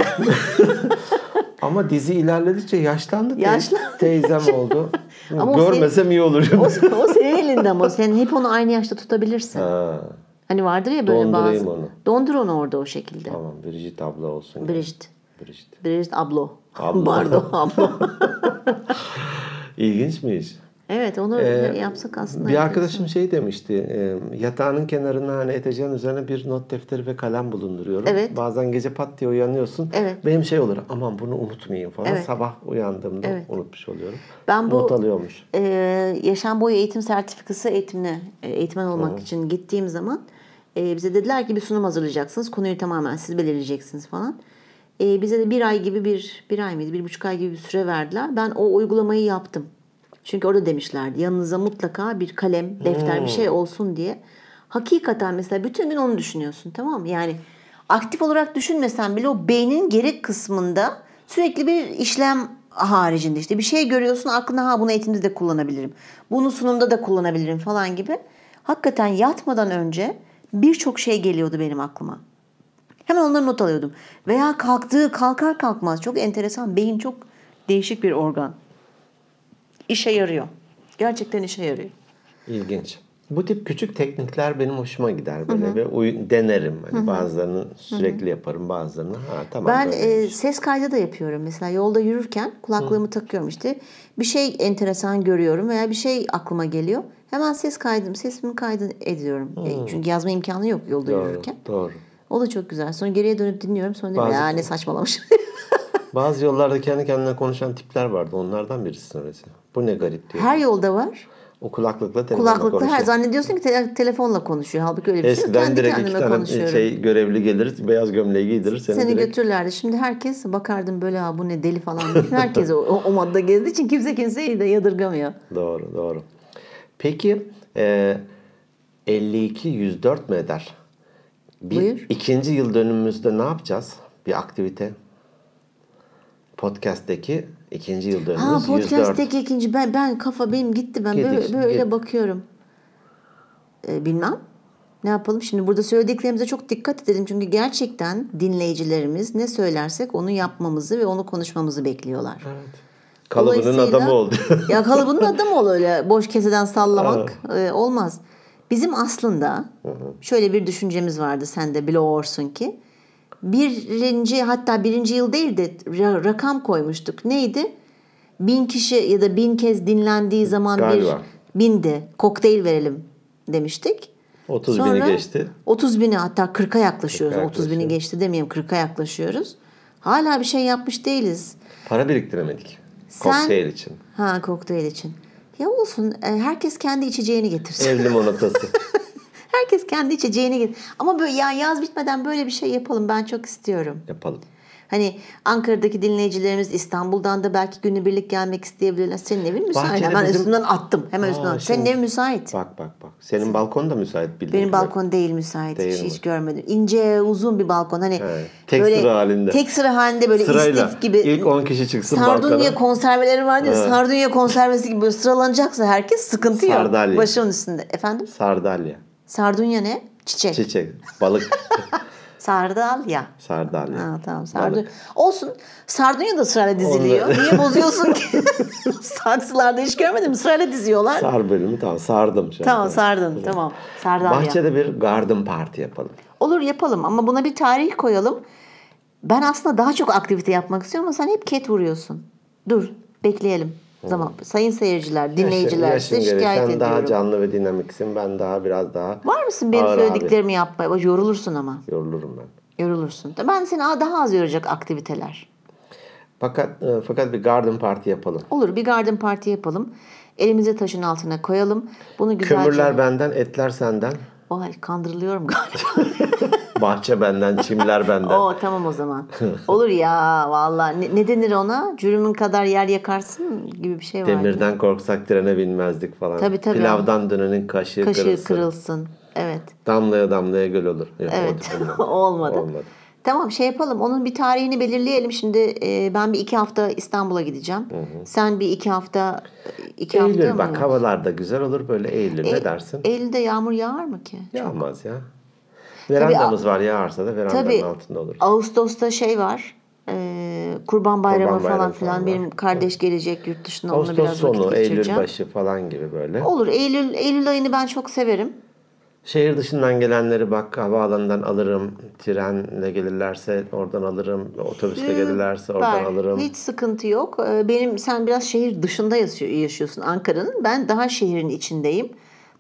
(laughs) Ama dizi ilerledikçe yaşlandı.
Yaşlandı.
Teyzem (laughs) oldu.
Ama o senin,
Görmesem iyi olur.
o, o senin elinde ama sen hep onu aynı yaşta tutabilirsin.
ha,
Hani vardır ya böyle
Dondurayım
bazı.
onu.
Dondur onu orada o şekilde.
tamam Brigitte abla olsun. yani.
Brigitte.
Brigitte.
Brigitte ablo.
Ablo.
Pardon ablo.
İlginçmiş.
Evet onu yapsak aslında.
Ee, Bir arkadaşım şey demişti. e, yatağının kenarına hani eteceğin üzerine bir not defteri ve kalem bulunduruyorum.
Evet.
Bazen gece pat diye uyanıyorsun.
Evet.
Benim şey olur. Aman bunu unutmayayım falan.
Evet.
Sabah uyandığımda
Evet.
unutmuş oluyorum.
Ben bu
Not alıyormuş.
e, yaşam boyu eğitim sertifikası eğitimine e, eğitmen olmak için gittiğim zaman e, bize dediler ki bir sunum hazırlayacaksınız. Konuyu tamamen siz belirleyeceksiniz falan. E, bize de bir ay gibi bir, bir ay mıydı, bir buçuk ay gibi bir süre verdiler. Ben o uygulamayı yaptım. Çünkü orada demişlerdi yanınıza mutlaka bir kalem, defter bir şey olsun diye. Hakikaten mesela bütün gün onu düşünüyorsun tamam mı? Yani aktif olarak düşünmesen bile o beynin geri kısmında sürekli bir işlem haricinde işte bir şey görüyorsun aklına ha bunu eğitimde de kullanabilirim. Bunu sunumda da kullanabilirim falan gibi. Hakikaten yatmadan önce birçok şey geliyordu benim aklıma. Hemen onları not alıyordum. Veya kalktığı kalkar kalkmaz çok enteresan. Beyin çok değişik bir organ. İşe yarıyor. Gerçekten işe yarıyor.
İlginç. Bu tip küçük teknikler benim hoşuma gider böyle ve uy- denerim. Hani bazılarını sürekli yaparım, bazılarını ha tamam
Ben e, ses kaydı da yapıyorum. Mesela yolda yürürken kulaklığımı takıyorum işte. Bir şey enteresan görüyorum veya bir şey aklıma geliyor. Hemen ses kaydım, sesimi kaydı ediyorum. E, çünkü yazma imkanı yok yolda
doğru,
yürürken.
doğru.
O da çok güzel. Sonra geriye dönüp dinliyorum. Sonra diyorum
Bazı-
ya ne saçmalamışım. (laughs)
Bazı yollarda kendi kendine konuşan tipler vardı. Onlardan birisi öylesi. Bu ne garip diyor.
Her yolda var.
O kulaklıkla telefonla
Kulaklıkla her
konuşuyor.
zannediyorsun ki te- telefonla konuşuyor. Halbuki öyle bir şey yok.
Eskiden direkt iki tane şey görevli gelir, beyaz gömleği giydirir seni,
Seni
direkt.
götürürlerdi. Şimdi herkes bakardım böyle ha bu ne deli falan. Herkes o, o, o gezdiği için kimse kimseyi de yadırgamıyor.
Doğru, doğru. Peki e, 52 104 mü eder? Bir,
Buyur.
ikinci yıl dönümümüzde ne yapacağız? Bir aktivite. Podcast'teki ikinci yıl dönümümüz
Ha
104.
podcast'teki ikinci ben ben kafa benim gitti ben
Gidik,
böyle, böyle
git.
bakıyorum. Ee, bilmem. Ne yapalım? Şimdi burada söylediklerimize çok dikkat edelim. Çünkü gerçekten dinleyicilerimiz ne söylersek onu yapmamızı ve onu konuşmamızı bekliyorlar.
Kalıbının
Dolayısıyla-
adamı oldu. (laughs)
ya kalıbının adamı ol öyle boş keseden sallamak e, olmaz. Bizim aslında şöyle bir düşüncemiz vardı sen de biliyorsun ki. Birinci hatta birinci yıl değil de ra- rakam koymuştuk. Neydi? Bin kişi ya da bin kez dinlendiği zaman
Galiba.
bir binde kokteyl verelim demiştik.
30
Sonra
bini geçti.
30 bini hatta 40'a yaklaşıyoruz.
40'a
30 bini geçti demeyeyim 40'a yaklaşıyoruz. Hala bir şey yapmış değiliz.
Para biriktiremedik.
Sen-
Kokteyl için.
Ha kokteyl için. Ya olsun e, herkes kendi içeceğini getirsin.
Ev limonatası. (laughs)
Herkes kendi içeceğini getir. Ama böyle ya yaz bitmeden böyle bir şey yapalım. Ben çok istiyorum.
Yapalım.
Hani Ankara'daki dinleyicilerimiz İstanbul'dan da belki günübirlik gelmek isteyebilirler. Senin evin müsait.
Bahçede
Hemen
bizim-
üstünden attım. Hemen
Aa,
üstünden. Senin
şimdi-
evin müsait.
Bak bak bak. Senin balkon da müsait bildiğin
Benim
gibi.
balkon değil müsait.
Değil
hiç,
mi?
hiç görmedim. İnce uzun bir balkon. Hani
Evet. Tek sıra halinde.
Tek sıra halinde böyle
Sırayla.
istif gibi.
İlk 10 kişi çıksın
Sardunya
balkona.
konserveleri var diye sardunya konservesi gibi böyle sıralanacaksa herkes sıkıntı yok.
Sardalya.
Başımın üstünde. Efendim?
Sardalya.
Sardunya ne? Çiçek.
Çiçek. Balık. (laughs)
Sardalya.
Sardalya.
Ha, tamam sardunya. Olsun. Sardunya da sırayla diziliyor.
Onu-
Niye bozuyorsun ki? (laughs) Saksılarda hiç görmedim. Sırayla diziyorlar.
Sar bölümü tamam sardım. Şu
tamam
anda.
sardın. Tamam. Sardalya.
Bahçede bir garden party yapalım.
Olur yapalım ama buna bir tarih koyalım. Ben aslında daha çok aktivite yapmak istiyorum ama sen hep ket vuruyorsun. Dur bekleyelim. Zaman. Sayın seyirciler, dinleyiciler
Yaşın-
size şikayet
Sen
ediyorum.
daha canlı ve dinamiksin. Ben daha biraz daha
Var mısın benim
ağır abi.
söylediklerimi yapmaya? Yorulursun ama.
Yorulurum ben.
Yorulursun. Ben seni daha az yoracak aktiviteler.
Fakat e, fakat bir garden party yapalım.
Olur bir garden party yapalım. Elimizi taşın altına koyalım. Bunu güzelce...
Kömürler benden, etler senden.
Vay kandırılıyorum galiba. (laughs)
Bahçe benden, çimler benden.
Oo tamam o zaman. Olur ya vallahi ne, ne denir ona? Cürümün kadar yer yakarsın gibi bir şey var.
Demirden korksak trene binmezdik falan.
Tabii, tabii.
Pilavdan dönenin kaşığı,
Kaşığı
kırılsın.
kırılsın. Evet.
Damlaya damlaya göl olur. Yok,
Evet. Olmadı.
Olmadı. (laughs)
Tamam şey yapalım. Onun bir tarihini belirleyelim. Şimdi e, ben bir iki hafta İstanbul'a gideceğim. Sen bir iki hafta iki hafta
Eylül
mı?
bak havalar da güzel olur böyle Eylül ne dersin?
Eylül'de yağmur yağar mı ki?
Yağmaz ya. Verandamız var yağarsa da verandanın
Tabii
altında olur.
Ağustos'ta şey var. Ee, Kurban Bayramı
Kurban
falan
Bayramı
filan. Benim kardeş gelecek yurt dışına onunla
Ağustos
biraz vakit
sonu, Eylül
geçireceğim.
başı falan gibi böyle.
Olur. Eylül Eylül ayını ben çok severim.
Şehir dışından gelenleri bak havaalanından alırım. Trenle gelirlerse oradan alırım. Otobüsle gelirlerse oradan alırım.
Hiç sıkıntı yok. Ee, Benim sen biraz şehir dışında yaşıyor- yaşıyorsun Ankara'nın. Ben daha şehrin içindeyim.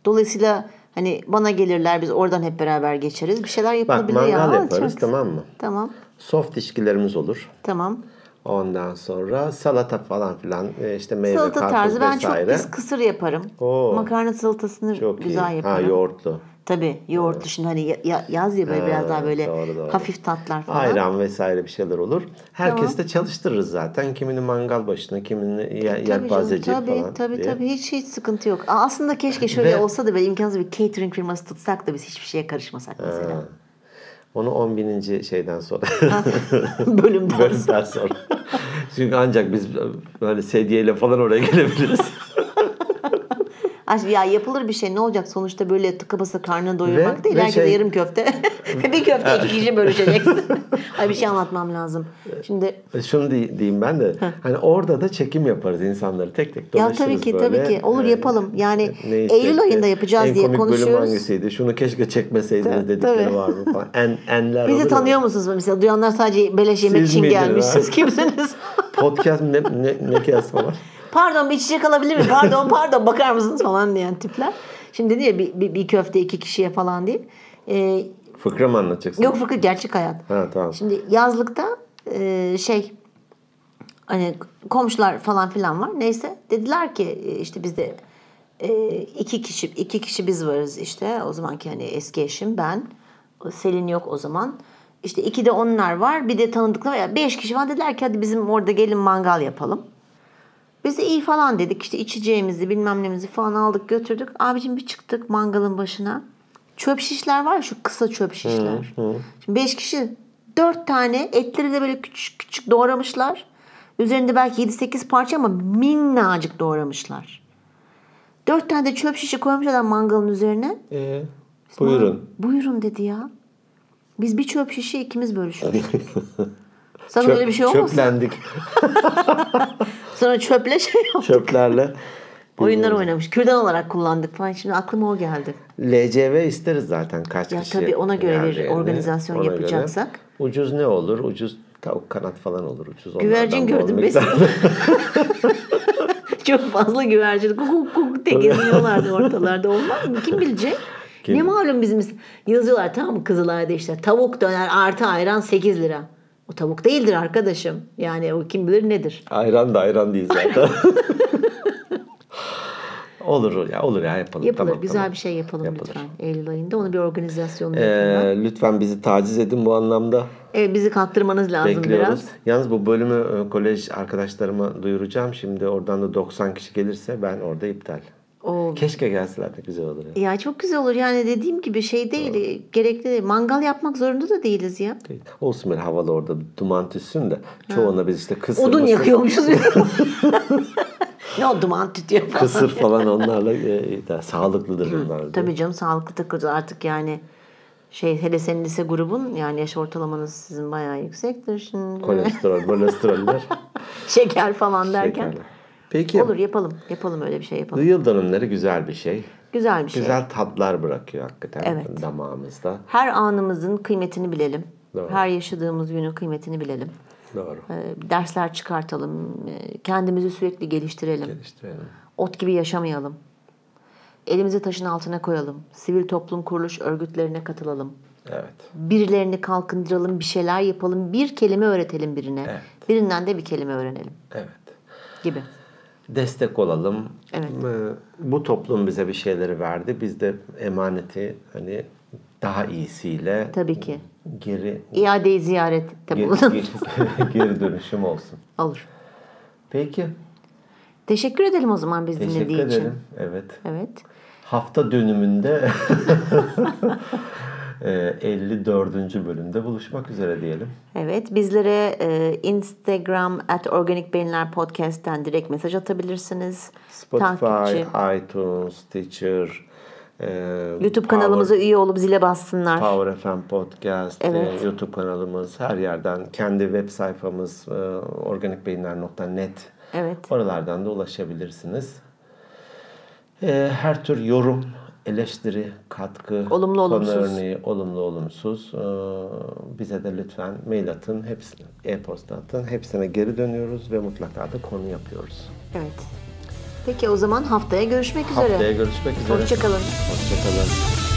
Dolayısıyla hani bana gelirler biz oradan hep beraber geçeriz. Bir şeyler
Bak
yapılabilir
mangal
ya.
yaparız
Çok-
tamam mı?
Tamam.
Soft içkilerimiz olur.
Tamam.
Ondan sonra salata falan filan e, işte meyve
Salata
karpuz
tarzı ben çok
vesaire.
kısır yaparım.
Oo.
Makarna salatasını
Çok
güzel
iyi.
yaparım.
Ha yoğurtlu.
Tabii yoğurtlu şimdi hani ya- ya- yaz ya böyle biraz daha böyle
doğru, doğru.
hafif tatlar falan.
Ayran vesaire bir şeyler olur. Herkes
Tamam.
de çalıştırırız zaten. Kimini mangal başına, kimini ye-
Tabii
yelpazeci
tabii,
falan
tabii,
diye.
tabii. Hiç hiç sıkıntı yok. Aslında keşke (laughs) şöyle
Ve-
olsa da böyle imkansız bir catering firması tutsak da biz hiçbir şeye karışmasak mesela.
Ha. Onu 10 bininci şeyden sonra. (laughs)
Bölümden
bölümden sonra. Çünkü ancak biz böyle sedyeyle falan oraya gelebiliriz. (laughs)
Ya yapılır bir şey ne olacak sonuçta böyle tıka basa karnını doyurmak
Ve-
değil.
ve
Herkese
şey-
yarım köfte. (laughs) bir köfte iki kişi bölüşeceksin. (laughs) Ay bir şey anlatmam lazım. Şimdi
Şunu di- diyeyim ben de. Hani orada da çekim yaparız insanları tek tek
Ya
dolaşırız
tabii ki,
böyle.
tabii ki. Olur,
Ee,
yapalım. Yani
neyse
Eylül ayında yapacağız
en
diye
komik bölüm
konuşuyoruz.
hangisiydi? Şunu keşke çekmeseydiniz
Tabii,
dedikleri
tabii.
var mı falan. En, enler
bizi tanıyor
ya.
musunuz mesela? Duyanlar sadece beleş yemek
Siz
için gelmiş. Siz (laughs) kimsiniz?
Podcast ne, ne, ne kıyas falan.
Pardon bir içecek alabilir miyim? Pardon (laughs) pardon bakar mısınız falan diyen tipler. Şimdi dedi ya bir, bir, bir köfte iki kişiye falan değil. Ee,
Fıkra mı anlatacaksın?
yok fıkı gerçek hayat.
Ha tamam.
Şimdi yazlıkta e, şey hani komşular falan filan var. Neyse dediler ki e, işte bizde e, iki kişi iki kişi biz varız işte. O zamanki hani eski eşim ben. Selin yok o zaman. İşte iki de onlar var. Bir de tanıdıklar var. Yani beş kişi var. Dediler ki hadi bizim orada gelin mangal yapalım. Biz de iyi falan dedik. İşte içeceğimizi bilmem nemizi falan aldık götürdük. Abicim bir çıktık mangalın başına. Çöp şişler var ya şu kısa çöp şişler. Şimdi beş kişi dört tane etleri de böyle küçük küçük doğramışlar. Üzerinde belki 7-8 parça ama minnacık doğramışlar. Dört tane de çöp şişi koymuş adam mangalın üzerine.
Ee, buyurun.
Buyurun dedi ya. Biz bir çöp şişi ikimiz bölüştük. (laughs) Sana
Çöp-
öyle bir şey olmasın?
Çöplendik. (laughs)
Sonra çöple şey yaptık.
Çöplerle.
Oyunlar oynamış. Kürdan olarak kullandık falan. Şimdi aklıma o geldi.
LCV isteriz zaten kaç
Ya
kişi.
tabii ona göre bir organizasyon
Ona göre.
yapacaksak.
Ucuz ne olur? Ucuz tavuk kanat falan olur. Ucuz
Güvercin gördüm.
miktarda. (laughs) (laughs)
Çok fazla güvercin. Kuk kuk diye geziniyorlardı ortalarda. Olmaz mı? Kim bilecek?
Kim?
Ne malum bizim yazıyorlar tamam mı Kızılay'da işte tavuk döner artı ayran 8 lira. O tavuk değildir arkadaşım. Yani o kim bilir nedir.
ayran da ayran değil zaten. (laughs) olur ya olur ya yapalım.
Yapılır.
Tamam,
Güzel
tamam.
bir şey yapalım
Yapılır.
lütfen. Eylül ayında. Onu bir organizasyonla yapın.
Ee, lütfen bizi taciz edin bu anlamda.
Evet, bizi kalktırmanız lazım
Bekliyoruz.
biraz.
Yalnız bu bölümü e, kolej arkadaşlarıma duyuracağım. Şimdi oradan da 90 kişi gelirse ben orada iptal.
O
Keşke gelseler de güzel olur. Ya.
Ya çok güzel olur yani dediğim gibi şey değil gerekli değil. Mangal yapmak zorunda da değiliz ya.
Değil. Olsun böyle havalı orada duman tütsün de çoğuna biz işte kısır
Odun
mısır-
yakıyormuşuz. (laughs) ne o duman tütüyor falan.
Kısır falan onlarla e, de, sağlıklıdır bunlar.
Tabii canım sağlıklı takılacağız artık yani. Şey hele senin lise grubun yani yaş ortalamanız sizin bayağı yüksektir şimdi.
Kolesterol, kolesteroller. (laughs)
Şeker falan derken.
şekerler. Peki
Olur yapalım. Yapalım öyle bir şey yapalım.
yıl dönümleri güzel bir şey.
Güzel bir şey.
Güzel tatlar bırakıyor hakikaten
Evet.
damağımızda.
Her anımızın kıymetini bilelim.
Doğru.
Her yaşadığımız günün kıymetini bilelim.
Doğru.
Ee, Dersler çıkartalım. Ee, Kendimizi sürekli geliştirelim.
Geliştirelim.
Ot gibi yaşamayalım. Elimizi taşın altına koyalım. Sivil toplum kuruluş örgütlerine katılalım.
Evet.
Birilerini kalkındıralım, bir şeyler yapalım. Bir kelime öğretelim birine.
Evet.
Birinden de bir kelime öğrenelim
Evet.
gibi.
Destek olalım.
Evet.
Ee, Bu toplum bize bir şeyleri verdi. Biz de emaneti hani daha iyisiyle
Tabii ki.
geri
İade-i ziyarette
geri, geri- (laughs) geri dönüşüm olsun.
Olur.
Peki.
Teşekkür edelim o zaman biz
Teşekkür
dinlediği için.
ederim. Evet.
Evet.
Hafta dönümünde (laughs) 54. bölümde buluşmak üzere diyelim.
Evet. Bizlere e, Instagram at Organik Beyinler Podcast'ten direkt mesaj atabilirsiniz.
Spotify,
Takipçi.
iTunes, Stitcher, e,
YouTube kanalımıza üye olup zile bassınlar.
Power FM Podcast, e,
Evet.
YouTube kanalımız, her yerden kendi web sayfamız e, organikbeyinler.net
Evet.
oralardan da ulaşabilirsiniz. E, her tür yorum, eleştiri, katkı,
Olumlu,
konu
olumsuz.
örneği, olumlu, olumsuz bize de lütfen mail atın, hepsine, e-posta atın. Hepsine geri dönüyoruz ve mutlaka da konu yapıyoruz.
Evet. Peki o zaman haftaya görüşmek üzere.
Haftaya görüşmek üzere.
Hoşçakalın.
Hoşçakalın.